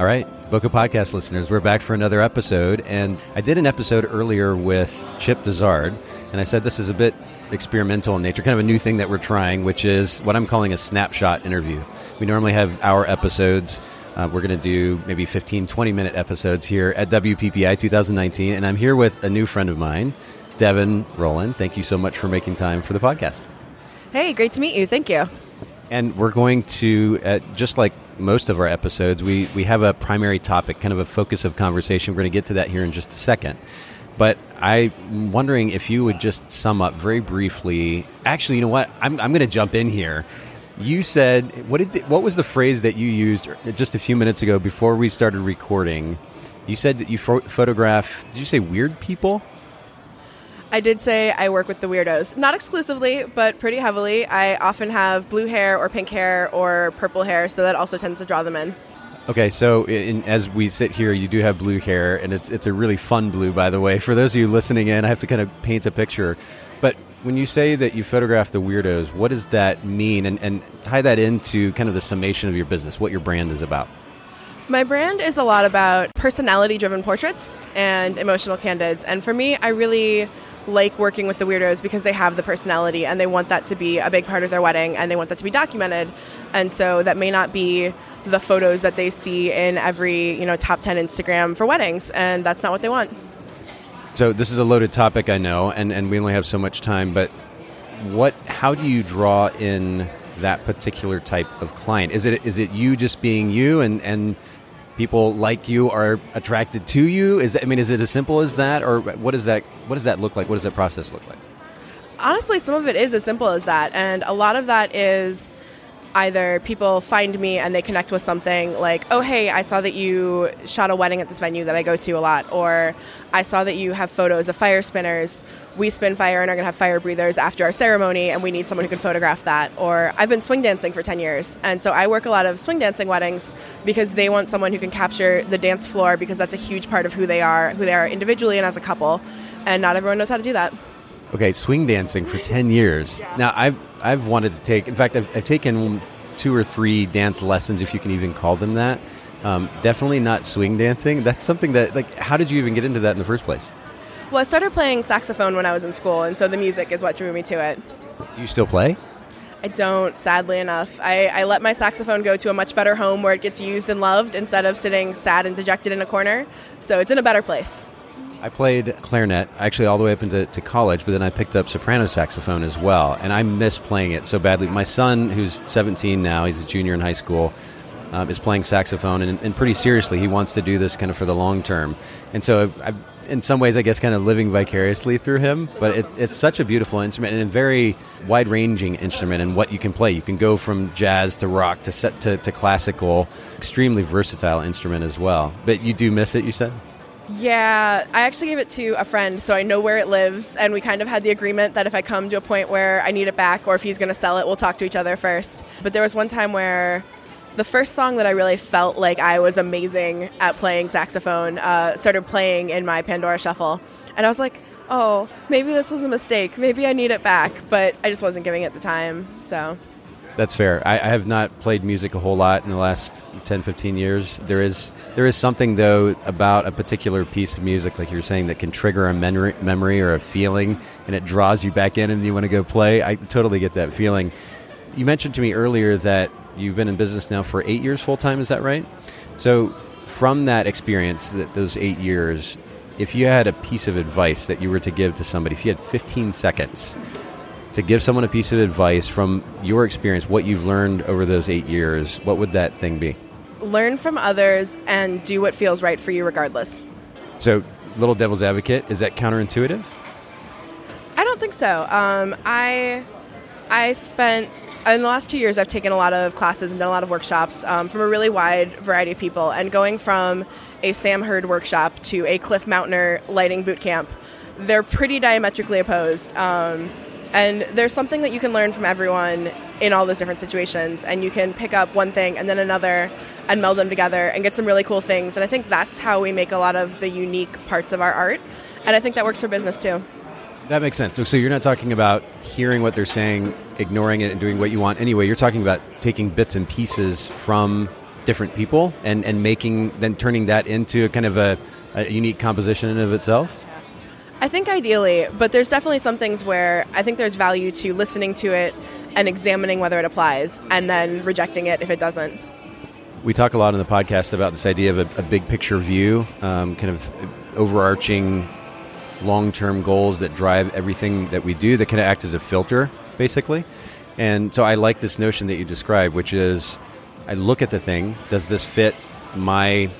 All right, Bokeh Podcast listeners, we're back for another episode. And I did an episode earlier with Chip Dezard, and I said this is a bit experimental in nature, kind of a new thing that we're trying, which is what I'm calling a snapshot interview. We normally have our episodes. Uh, we're going to do maybe 15, 20 minute episodes here at WPPI 2019. And I'm here with a new friend of mine, Devon Rowland. Thank you so much for making time for the podcast. Hey, great to meet you. Thank you. And we're going to, uh, just like most of our episodes, we, we have a primary topic, kind of a focus of conversation. We're going to get to that here in just a second. But I'm wondering if you would just sum up very briefly. Actually, you know what? I'm, I'm going to jump in here. You said what did what was the phrase that you used just a few minutes ago before we started recording? You said that you pho- photograph. Did you say weird people? I did say I work with the weirdos. Not exclusively, but pretty heavily. I often have blue hair or pink hair or purple hair, so that also tends to draw them in. Okay, so in, as we sit here, you do have blue hair, and it's it's a really fun blue, by the way. For those of you listening in, I have to kind of paint a picture. But when you say that you photograph the weirdos, what does that mean? And, and tie that into kind of the summation of your business, what your brand is about. My brand is a lot about personality driven portraits and emotional candids. And for me, I really like working with the weirdos because they have the personality and they want that to be a big part of their wedding and they want that to be documented. And so that may not be the photos that they see in every, you know, top 10 Instagram for weddings and that's not what they want. So this is a loaded topic I know and and we only have so much time, but what how do you draw in that particular type of client? Is it is it you just being you and and people like you are attracted to you? Is that, I mean, is it as simple as that, or what does that what does that look like? What does that process look like? Honestly, some of it is as simple as that, and a lot of that is either people find me and they connect with something like, oh, hey, I saw that you shot a wedding at this venue that I go to a lot, or I saw that you have photos of fire spinners. We spin fire and are going to have fire breathers after our ceremony, and we need someone who can photograph that. Or I've been swing dancing for 10 years, and so I work a lot of swing dancing weddings because they want someone who can capture the dance floor because that's a huge part of who they are, who they are individually and as a couple, and not everyone knows how to do that. Okay, swing dancing for 10 years. Now, I've, I've wanted to take, in fact, I've, I've taken two or three dance lessons, if you can even call them that. Um, definitely not swing dancing. That's something that, like, how did you even get into that in the first place? Well, I started playing saxophone when I was in school, and so the music is what drew me to it. Do you still play? I don't, sadly enough. I, I let my saxophone go to a much better home where it gets used and loved instead of sitting sad and dejected in a corner. So it's in a better place. I played clarinet actually all the way up into to college, but then I picked up soprano saxophone as well, and I miss playing it so badly. My son, who's 17 now, he's a junior in high school, um, is playing saxophone, and, and, pretty seriously, he wants to do this kind of for the long term. And so, i in some ways, I guess, kind of living vicariously through him. But it, it's such a beautiful instrument and a very wide-ranging instrument in what you can play. You can go from jazz to rock to set to, to classical. Extremely versatile instrument as well. But you do miss it, you said. Yeah, I actually gave it to a friend, so I know where it lives, and we kind of had the agreement that if I come to a point where I need it back or if he's going to sell it, we'll talk to each other first. But there was one time where the first song that I really felt like I was amazing at playing saxophone uh, started playing in my Pandora Shuffle, and I was like, oh, maybe this was a mistake. Maybe I need it back, but I just wasn't giving it the time, so. That's fair. I, I, have not played music a whole lot in the last 10, 15 years. There is there is something though about a particular piece of music, like you're saying, that can trigger a memory, memory or a feeling, and it draws you back in, and you want to go play. I totally get that feeling. You mentioned to me earlier that you've been in business now for eight years full time. Is that right? So, from that experience, that those eight years, if you had a piece of advice that you were to give to somebody, if you had 15 seconds to give someone a piece of advice from your experience, what you've learned over those eight years, what would that thing be? Learn from others and do what feels right for you, regardless. So, little devil's advocate, is that counterintuitive? I don't think so. Um, I I spent in the last two years, I've taken a lot of classes and done a lot of workshops um, from a really wide variety of people. And going from a Sam Hurd workshop to a Cliff Mautner lighting boot camp, they're pretty diametrically opposed. Um, and there's something that you can learn from everyone in all those different situations. And you can pick up one thing and then another and meld them together and get some really cool things. And I think that's how we make a lot of the unique parts of our art. And I think that works for business too. That makes sense. So, so you're not talking about hearing what they're saying, ignoring it, and doing what you want anyway. You're talking about taking bits and pieces from different people and, and making, then turning that into kind of a, a unique composition of itself? I think ideally, but there's definitely some things where I think there's value to listening to it and examining whether it applies and then rejecting it if it doesn't. We talk a lot in the podcast about this idea of a, a big picture view, um, kind of overarching long term goals that drive everything that we do that can act as a filter, basically. And so I like this notion that you describe, which is I look at the thing, does this fit my,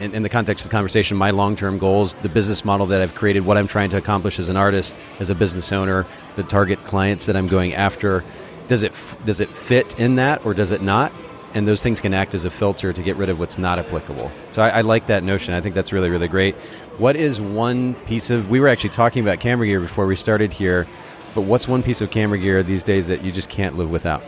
in, in the context of the conversation, my long term goals, the business model that I've created, what I'm trying to accomplish as an artist, as a business owner, the target clients that I'm going after. Does it, does it fit in that or does it not? and those things can act as a filter to get rid of what's not applicable. So I, I, like that notion. I think that's really, really great. What is one piece of? We were actually talking about camera gear before we started here, but what's one piece of camera gear these days that you just can't live without?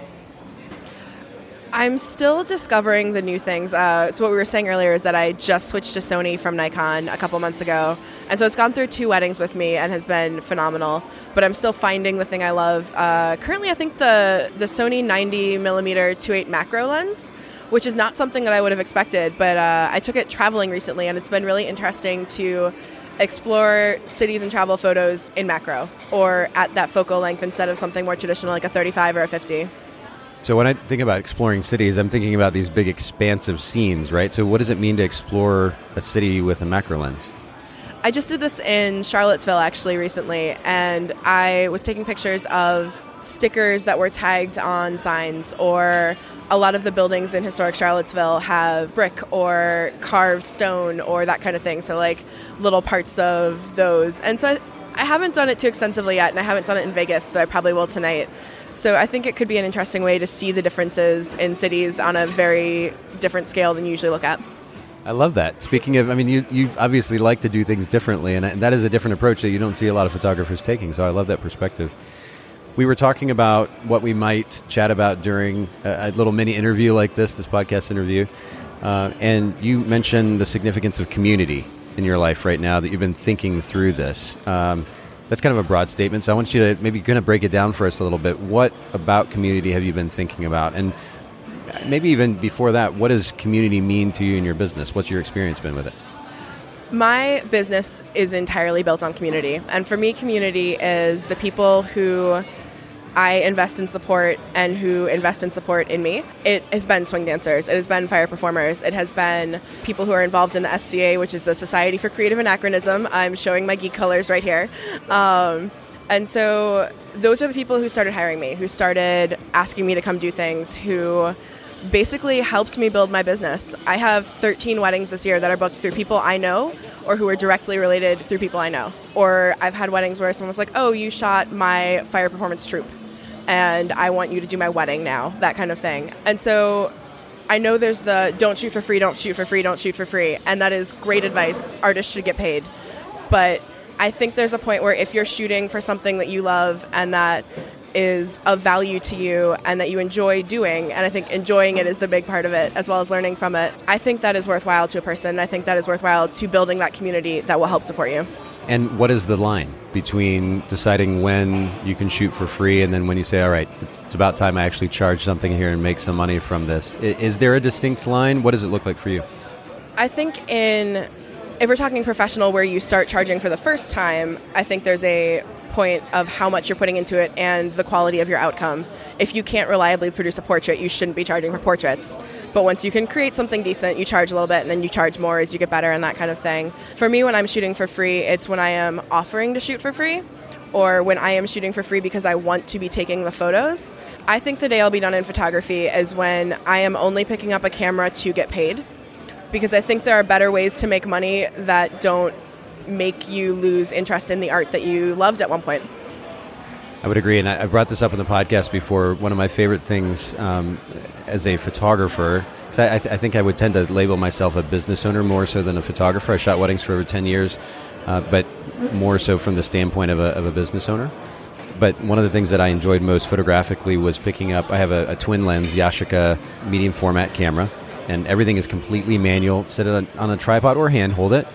I'm still discovering the new things. Uh, so what we were saying earlier is that I just switched to Sony from Nikon a couple months ago, and so it's gone through two weddings with me and has been phenomenal. But I'm still finding the thing I love. Uh, currently, I think the the Sony 90 millimeter 2.8 macro lens, which is not something that I would have expected. But uh, I took it traveling recently, and it's been really interesting to explore cities and travel photos in macro or at that focal length instead of something more traditional like a 35 or a 50. So when I think about exploring cities, I'm thinking about these big expansive scenes, right? So what does it mean to explore a city with a macro lens? I just did this in Charlottesville actually recently, and I was taking pictures of stickers that were tagged on signs, or a lot of the buildings in historic Charlottesville have brick or carved stone or that kind of thing. So, like little parts of those. And so I, I haven't done it too extensively yet, and I haven't done it in Vegas, though I probably will tonight. So I think it could be an interesting way to see the differences in cities on a very different scale than you usually look at. I love that. Speaking of, I mean, you, you obviously like to do things differently, and that is a different approach that you don't see a lot of photographers taking. So I love that perspective. We were talking about what we might chat about during a, a little mini interview like this, this podcast interview, uh, and you mentioned the significance of community in your life right now that you've been thinking through this. Um, that's kind of a broad statement. So I want you to maybe kind of break it down for us a little bit. What about community have you been thinking about? And maybe even before that, what does community mean to you in your business? What's your experience been with it? My business is entirely built on community. And for me, community is the people who I invest in support and who invest in support in me. It has been swing dancers, it has been fire performers, it has been people who are involved in the SCA, which is the Society for Creative Anachronism. I'm showing my geek colors right here. Um, and so those are the people who started hiring me, who started asking me to come do things, who basically helped me build my business. I have 13 weddings this year that are booked through people I know or who are directly related through people I know. Or I've had weddings where someone was like, oh, you shot my fire performance troupe and I want you to do my wedding now, that kind of thing. And so I know there's the don't shoot for free, don't shoot for free, don't shoot for free. And that is great advice. Artists should get paid. But I think there's a point where if you're shooting for something that you love and that is of value to you and that you enjoy doing, and I think enjoying it is the big part of it, as well as learning from it, I think that is worthwhile to a person. I think that is worthwhile to building that community that will help support you. And what is the line between deciding when you can shoot for free and then when you say, all right, it's, about time I actually charge something here and make some money from this? Is there a distinct line? What does it look like for you? I think in if we're talking professional where you start charging for the first time, I think there's a point of how much you're putting into it and the quality of your outcome. If you can't reliably produce a portrait, you shouldn't be charging for portraits. But once you can create something decent, you charge a little bit and then you charge more as you get better and that kind of thing. For me, when I'm shooting for free, it's when I am offering to shoot for free or when I am shooting for free because I want to be taking the photos. I think the day I'll be done in photography is when I am only picking up a camera to get paid because I think there are better ways to make money that don't make you lose interest in the art that you loved at one point. I would agree, and I, brought this up in the podcast before. One of my favorite things um, as a photographer, I, I, th- I, think I would tend to label myself a business owner more so than a photographer. I shot weddings for over ten years, uh, but more so from the standpoint of a, of a business owner. But one of the things that I enjoyed most photographically was picking up. I have a, a twin lens Yashica medium format camera, and everything is completely manual. Set it on, on a tripod or hand hold it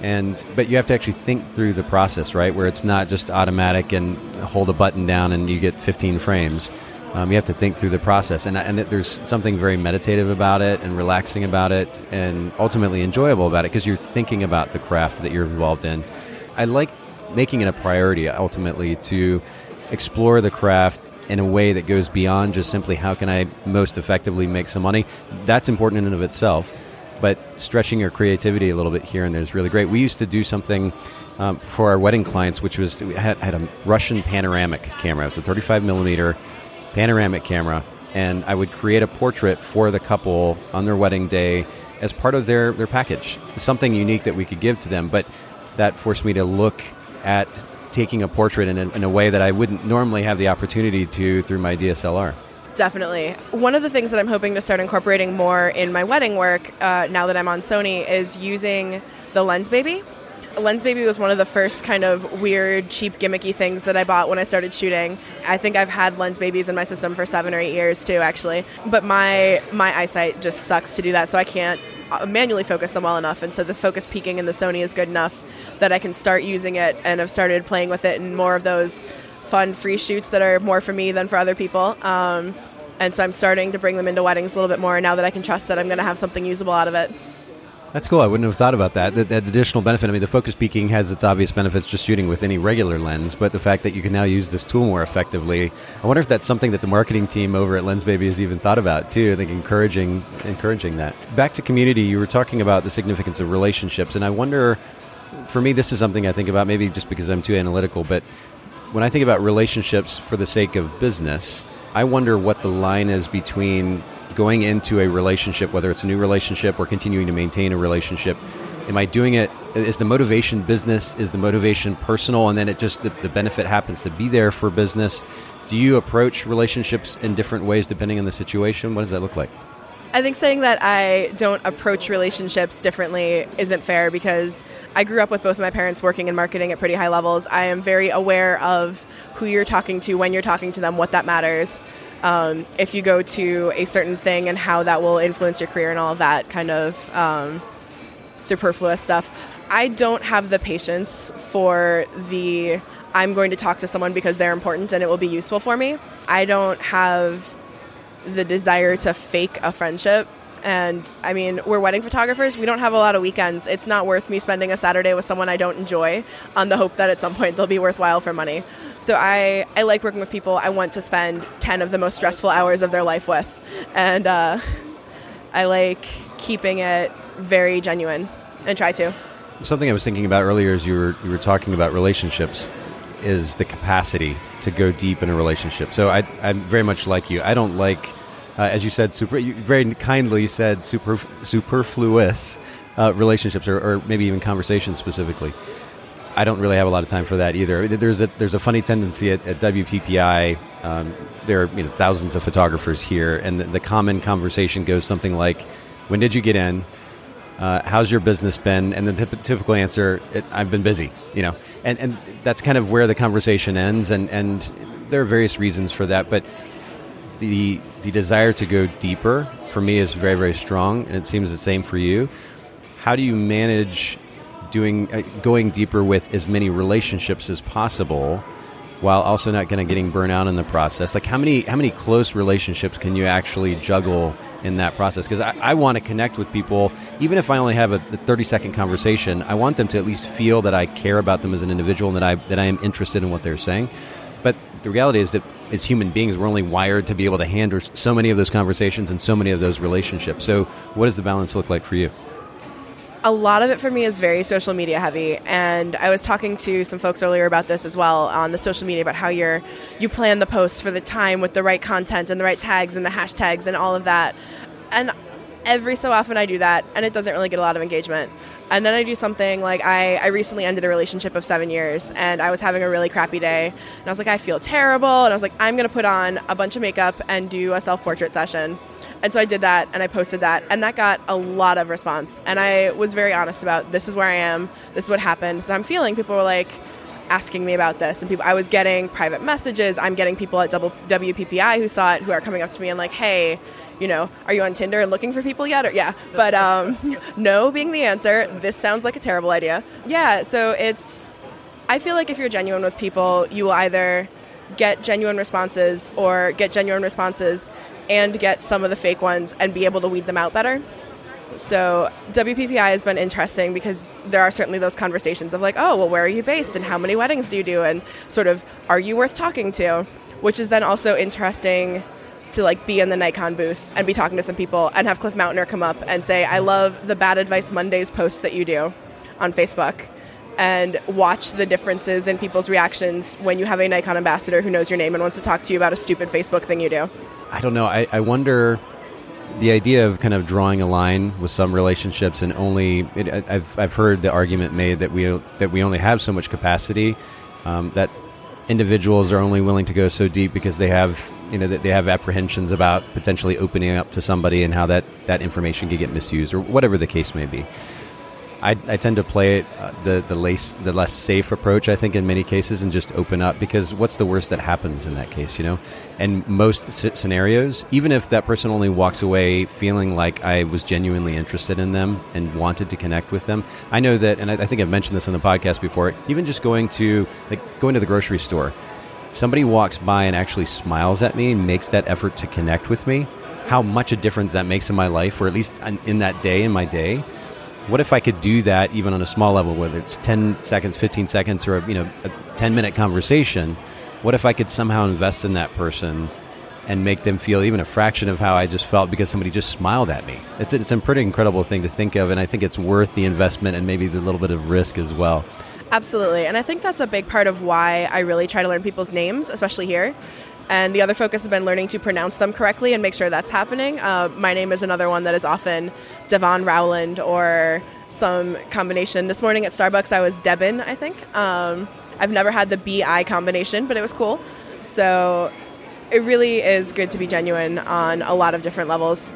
and but you have to actually think through the process right? Where it's not just automatic and hold a button down and you get 15 frames. Um, you have to think through the process. And, and there's something very meditative about it and relaxing about it and ultimately enjoyable about it because you're thinking about the craft that you're involved in. I like making it a priority ultimately to explore the craft in a way that goes beyond just simply how can i most effectively make some money. That's important in and of itself but stretching your creativity a little bit here and there is really great. We used to do something um, for our wedding clients, which was we had, had, a Russian panoramic camera. It was a 35 millimeter panoramic camera, and I would create a portrait for the couple on their wedding day as part of their, their package. Something unique that we could give to them, but that forced me to look at taking a portrait in a, in a way that I wouldn't normally have the opportunity to through my DSLR. Definitely. One of the things that I'm hoping to start incorporating more in my wedding work uh, now that I'm on Sony is using the Lensbaby. Lens Baby was one of the first kind of weird, cheap, gimmicky things that I bought when I started shooting. I think I've had Lensbabies in my system for seven or eight years too, actually. But my my eyesight just sucks to do that, so I can't uh, manually focus them well enough. And so the focus peaking in the Sony is good enough that I can start using it and I've started playing with it in more of those fun free shoots that are more for me than for other people. Um, and so I'm starting to bring them into weddings a little bit more now that I can trust that I'm going to have something usable out of it. That's cool. I wouldn't have thought about that. that. that. additional benefit. I mean, the focus peaking has its obvious benefits just shooting with any regular lens, but the fact that you can now use this tool more effectively, I wonder if that's something that the marketing team over at LensBaby has even thought about too. I think encouraging encouraging that. Back to community, you were talking about the significance of relationships, and I wonder. For me, this is something I think about maybe just because I'm too analytical, but when I think about relationships for the sake of business, I wonder what the line is between going into a relationship, whether it's a new relationship or continuing to maintain a relationship. Am I doing it? Is the motivation business? Is the motivation personal? And then it just, the, the benefit happens to be there for business. Do you approach relationships in different ways depending on the situation? What does that look like? I think saying that I don't approach relationships differently isn't fair because I grew up with both of my parents working in marketing at pretty high levels. I am very aware of who you're talking to, when you're talking to them, what that matters. Um, if you go to a certain thing and how that will influence your career and all that kind of um, superfluous stuff. I don't have the patience for the I'm going to talk to someone because they're important and it will be useful for me. I don't have the desire to fake a friendship. And I mean, we're wedding photographers. We don't have a lot of weekends. It's not worth me spending a Saturday with someone I don't enjoy on the hope that at some point they'll be worthwhile for money. So I, I like working with people I want to spend 10 of the most stressful hours of their life with. And uh, I like keeping it very genuine and try to. Something I was thinking about earlier as you were, you were talking about relationships is the capacity to go deep in a relationship. So I, I'm very much like you. I don't like, uh, as you said, super. You very kindly said super superfluous uh, relationships, or, or maybe even conversations specifically. I don't really have a lot of time for that either. There's a there's a funny tendency at, at WPPI. Um, there are you know thousands of photographers here, and the, the common conversation goes something like, "When did you get in?" Uh, how's your business been? And the t- typical answer, I've been busy, you know, and, and that's kind of where the conversation ends. And, and there are various reasons for that, but the, the desire to go deeper for me is very, very strong. And it seems the same for you. How do you manage doing, uh, going deeper with as many relationships as possible while also not kind of getting burnt out in the process? Like how many, how many close relationships can you actually juggle in that process. Because I, I want to connect with people. Even if I only have a, a 30 second conversation I want them to at least feel that I care about them as an individual and that I that I am interested in what they're saying. But the reality is that as human beings we're only wired to be able to handle so many of those conversations and so many of those relationships. So what does the balance look like for you a lot of it for me is very social media heavy and i was talking to some folks earlier about this as well on the social media about how you're you plan the posts for the time with the right content and the right tags and the hashtags and all of that and every so often I do that, and it doesn't really get a lot of engagement. And then I do something like I, I recently ended a relationship of seven years and I was having a really crappy day. And I was like, I feel terrible. And I was like, I'm going to put on a bunch of makeup and do a self portrait session. And so I did that and I posted that. And that got a lot of response. And I was very honest about this is where I am, this is what happened. So I'm feeling people were like, asking me about this and people I was getting private messages I'm getting people at WPPI who saw it who are coming up to me and like hey you know, are you on Tinder and looking for people yet? Or yeah, but um, no being the answer. This sounds like a terrible idea. Yeah, so it's. I feel like if you're genuine with people, you will either get genuine responses or get genuine responses and get some of the fake ones and be able to weed them out better. So WPPI has been interesting because there are certainly those conversations of like, oh, well, where are you based and how many weddings do you do? and sort of are you worth talking to, which is then also interesting to like be in the Nikon booth and be talking to some people and have Cliff Mautner come up and say, I love the Bad Advice Mondays posts that you do on Facebook and watch the differences in people's reactions when you have a Nikon ambassador who knows your name and wants to talk to you about a stupid Facebook thing you do. I don't know. I, I wonder the idea of kind of drawing a line with some relationships and only it, I've, I've heard the argument made that we that we only have so much capacity um, that individuals are only willing to go so deep because they have you know that they have apprehensions about potentially opening up to somebody and how that that information could get misused or whatever the case may be. I, I tend to play it uh, the the less the less safe approach. I think in many cases and just open up because what's the worst that happens in that case, you know? And most scenarios, even if that person only walks away feeling like I was genuinely interested in them and wanted to connect with them, I know that, and I, I think I've mentioned this on the podcast before. Even just going to like going to the grocery store, somebody walks by and actually smiles at me and makes that effort to connect with me. How much a difference that makes in my life, or at least in that day in my day what if I could do that even on a small level, whether it's 10 seconds, 15 seconds, or a, you know, a 10 minute conversation? What if I could somehow invest in that person and make them feel even a fraction of how I just felt because somebody just smiled at me? It's, it's a pretty incredible thing to think of, and I think it's worth the investment and maybe the little bit of risk as well. Absolutely. And I think that's a big part of why I really try to learn people's names, especially here. And the other focus has been learning to pronounce them correctly and make sure that's happening. Uh, my name is another one that is often Devon Rowland or some combination. This morning at Starbucks, I was Devin, I think. Um, I've never had the BI combination, but it was cool. So it really is good to be genuine on a lot of different levels.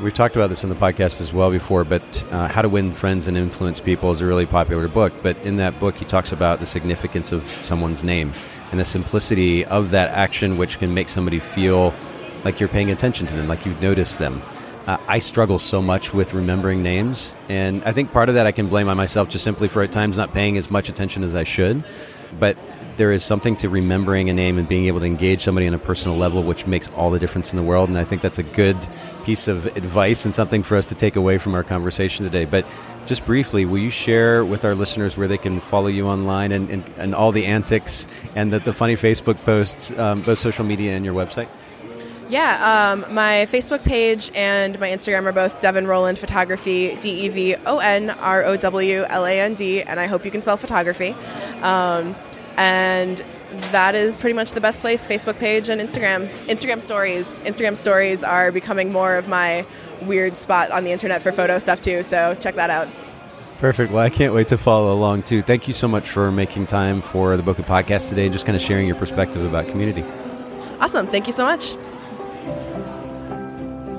We've talked about this in the podcast as well before, but uh, How to Win Friends and Influence People is a really popular book. But in that book, he talks about the significance of someone's name and the simplicity of that action, which can make somebody feel like you're paying attention to them, like you've noticed them. Uh, I struggle so much with remembering names, and I think part of that I can blame on myself just simply for at times not paying as much attention as I should. But there is something to remembering a name and being able to engage somebody on a personal level, which makes all the difference in the world. And I think that's a good piece of advice and something for us to take away from our conversation today. But just briefly, will you share with our listeners where they can follow you online and, and, and all the antics and the, the funny Facebook posts, um, both social media and your website? Yeah, um, my Facebook page and my Instagram are both Devon Rowland Photography, D E V O N R O W L A N D, and I hope you can spell photography. Um, and that is pretty much the best place Facebook page and Instagram. Instagram stories. Instagram stories are becoming more of my weird spot on the internet for photo stuff too, so check that out. Perfect. Well, I can't wait to follow along too. Thank you so much for making time for the Bokeh Podcast today and just kind of sharing your perspective about community. Awesome. Thank you so much.